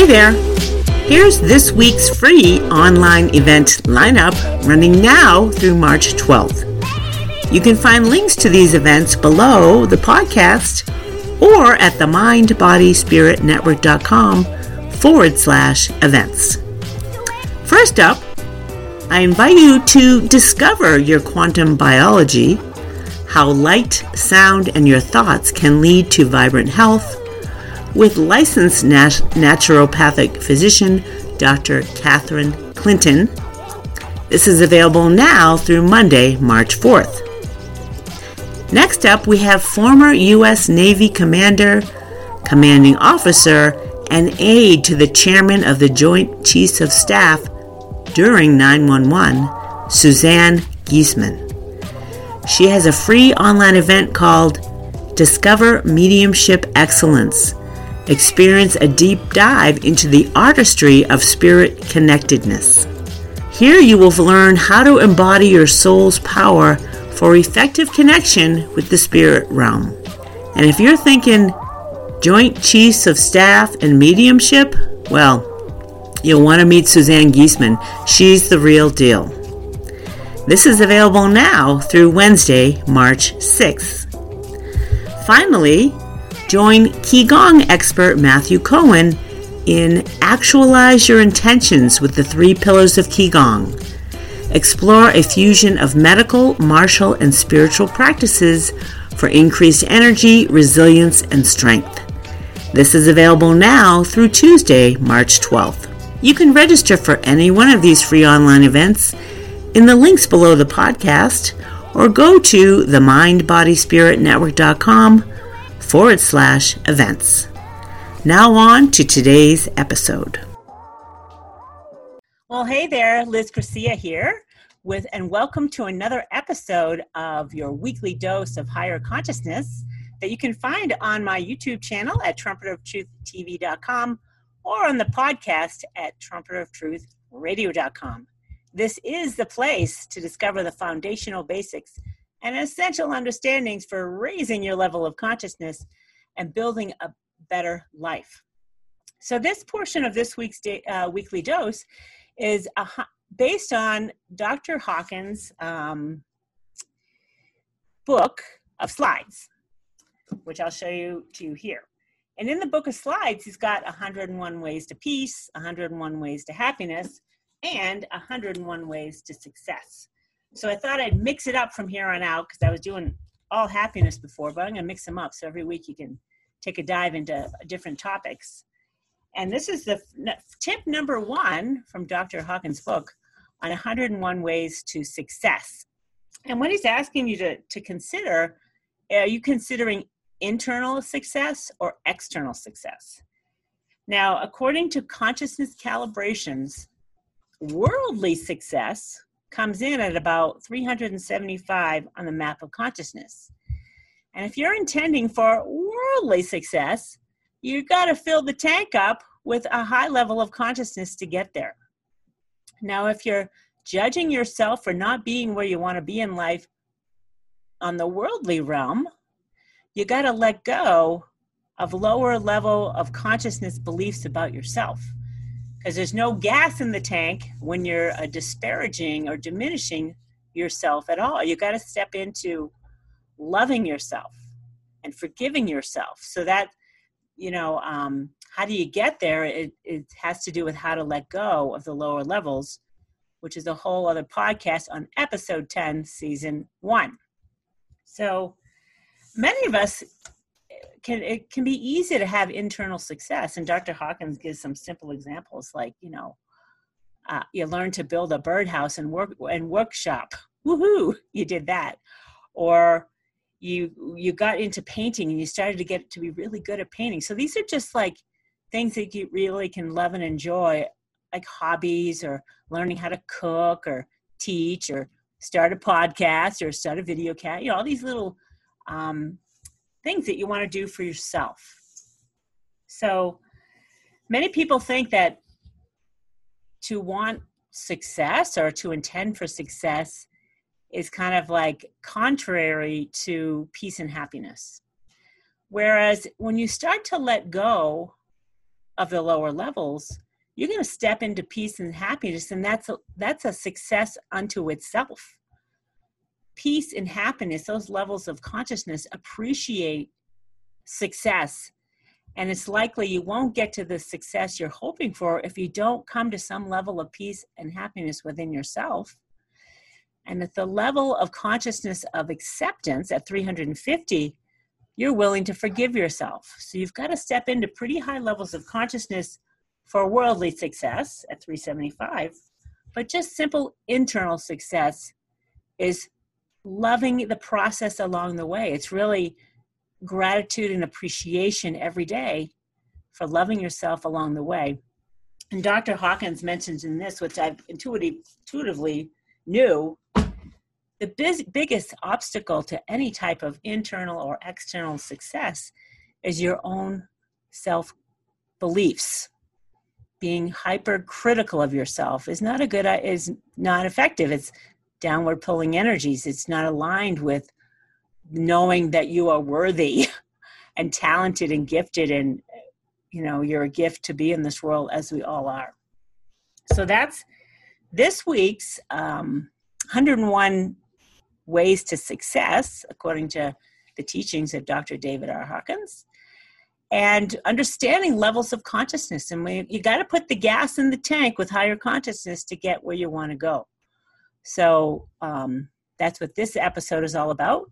Hey there! Here's this week's free online event lineup running now through March 12th. You can find links to these events below the podcast or at the mindbodyspiritnetwork.com forward slash events. First up, I invite you to discover your quantum biology, how light, sound, and your thoughts can lead to vibrant health with licensed nat- naturopathic physician Dr. Catherine Clinton. This is available now through Monday, March 4th. Next up, we have former U.S. Navy Commander, Commanding Officer, and aide to the Chairman of the Joint Chiefs of Staff during 911, Suzanne Giesemann. She has a free online event called Discover Mediumship Excellence experience a deep dive into the artistry of spirit connectedness. Here you will learn how to embody your soul's power for effective connection with the spirit realm. And if you're thinking Joint Chiefs of Staff and Mediumship, well, you'll want to meet Suzanne Giesemann. She's the real deal. This is available now through Wednesday, March 6th. Finally, Join Qigong expert Matthew Cohen in Actualize Your Intentions with the Three Pillars of Qigong. Explore a fusion of medical, martial, and spiritual practices for increased energy, resilience, and strength. This is available now through Tuesday, March 12th. You can register for any one of these free online events in the links below the podcast or go to themindbodyspiritnetwork.com forward slash events. Now on to today's episode. Well, hey there, Liz Garcia here with and welcome to another episode of your weekly dose of higher consciousness that you can find on my YouTube channel at trumpetoftruth.tv.com or on the podcast at trumpetoftruthradio.com. This is the place to discover the foundational basics and essential understandings for raising your level of consciousness and building a better life. So, this portion of this week's day, uh, weekly dose is a, based on Dr. Hawkins' um, book of slides, which I'll show you to you here. And in the book of slides, he's got 101 ways to peace, 101 ways to happiness, and 101 ways to success. So I thought I'd mix it up from here on out because I was doing all happiness before, but I'm going to mix them up. So every week you can take a dive into different topics. And this is the tip number one from Dr. Hawkins' book on 101 ways to success. And what he's asking you to, to consider are you considering internal success or external success? Now, according to consciousness calibrations, worldly success comes in at about 375 on the map of consciousness. And if you're intending for worldly success, you've got to fill the tank up with a high level of consciousness to get there. Now, if you're judging yourself for not being where you want to be in life on the worldly realm, you got to let go of lower level of consciousness beliefs about yourself because there's no gas in the tank when you're uh, disparaging or diminishing yourself at all. You got to step into loving yourself and forgiving yourself. So that, you know, um, how do you get there? It, it has to do with how to let go of the lower levels, which is a whole other podcast on episode 10, season one. So many of us can it can be easy to have internal success and dr hawkins gives some simple examples like you know uh, you learn to build a birdhouse and work and workshop. Woohoo! You did that. Or you you got into painting and you started to get to be really good at painting. So these are just like things that you really can love and enjoy like hobbies or learning how to cook or teach or start a podcast or start a video cat you know all these little um, things that you want to do for yourself. So many people think that to want success or to intend for success is kind of like contrary to peace and happiness. Whereas when you start to let go of the lower levels, you're going to step into peace and happiness, and that's a, that's a success unto itself. Peace and happiness, those levels of consciousness, appreciate success. And it's likely you won't get to the success you're hoping for if you don't come to some level of peace and happiness within yourself. And at the level of consciousness of acceptance at 350, you're willing to forgive yourself. So you've got to step into pretty high levels of consciousness for worldly success at 375. But just simple internal success is loving the process along the way. It's really gratitude and appreciation every day for loving yourself along the way. And Dr. Hawkins mentions in this, which I've intuitive, intuitively knew, the biz- biggest obstacle to any type of internal or external success is your own self beliefs being hypercritical of yourself is not a good is not effective it's downward pulling energies it's not aligned with knowing that you are worthy and talented and gifted and you know you're a gift to be in this world as we all are so that's this week's um, 101 ways to success according to the teachings of dr david r hawkins and understanding levels of consciousness. And we, you got to put the gas in the tank with higher consciousness to get where you want to go. So um, that's what this episode is all about.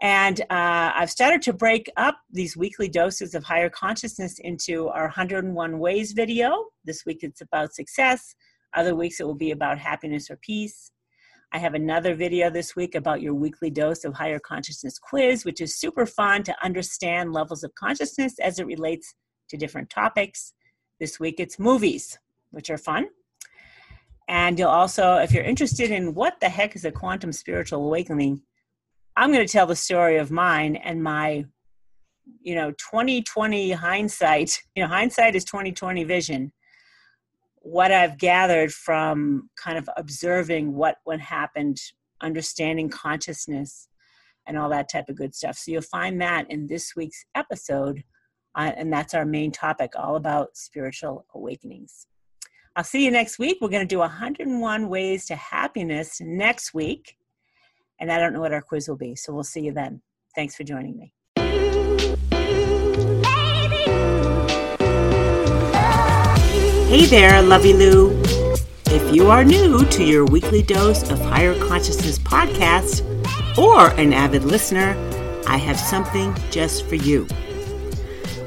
And uh, I've started to break up these weekly doses of higher consciousness into our 101 Ways video. This week it's about success. Other weeks it will be about happiness or peace. I have another video this week about your weekly dose of higher consciousness quiz, which is super fun to understand levels of consciousness as it relates to different topics. This week it's movies, which are fun. And you'll also, if you're interested in what the heck is a quantum spiritual awakening, I'm going to tell the story of mine and my, you know, 2020 hindsight. You know, hindsight is 2020 vision what I've gathered from kind of observing what what happened, understanding consciousness, and all that type of good stuff. So you'll find that in this week's episode, uh, and that's our main topic, all about spiritual awakenings. I'll see you next week. We're going to do 101 ways to happiness next week, and I don't know what our quiz will be, so we'll see you then. Thanks for joining me. Hey there, Lovey Lou. If you are new to your weekly dose of higher consciousness podcast or an avid listener, I have something just for you.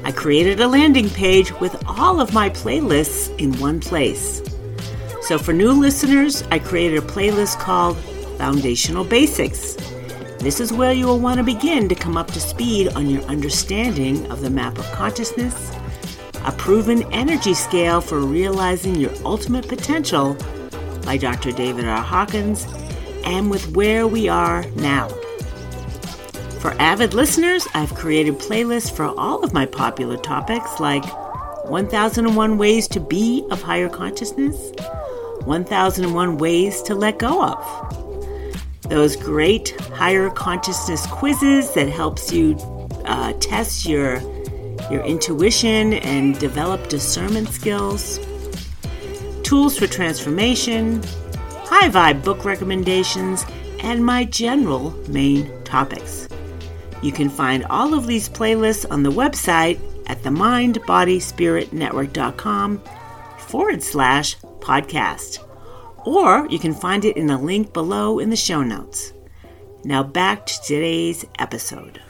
I created a landing page with all of my playlists in one place. So for new listeners, I created a playlist called Foundational Basics. This is where you will want to begin to come up to speed on your understanding of the map of consciousness a proven energy scale for realizing your ultimate potential by Dr. David R. Hawkins, and with where we are now. For avid listeners, I've created playlists for all of my popular topics like 1001 Ways to Be of Higher Consciousness, 1001 Ways to Let Go of. Those great higher consciousness quizzes that helps you uh, test your your intuition and develop discernment skills, tools for transformation, high vibe book recommendations, and my general main topics. You can find all of these playlists on the website at the mindbodyspiritnetwork.com forward slash podcast. Or you can find it in a link below in the show notes. Now back to today's episode.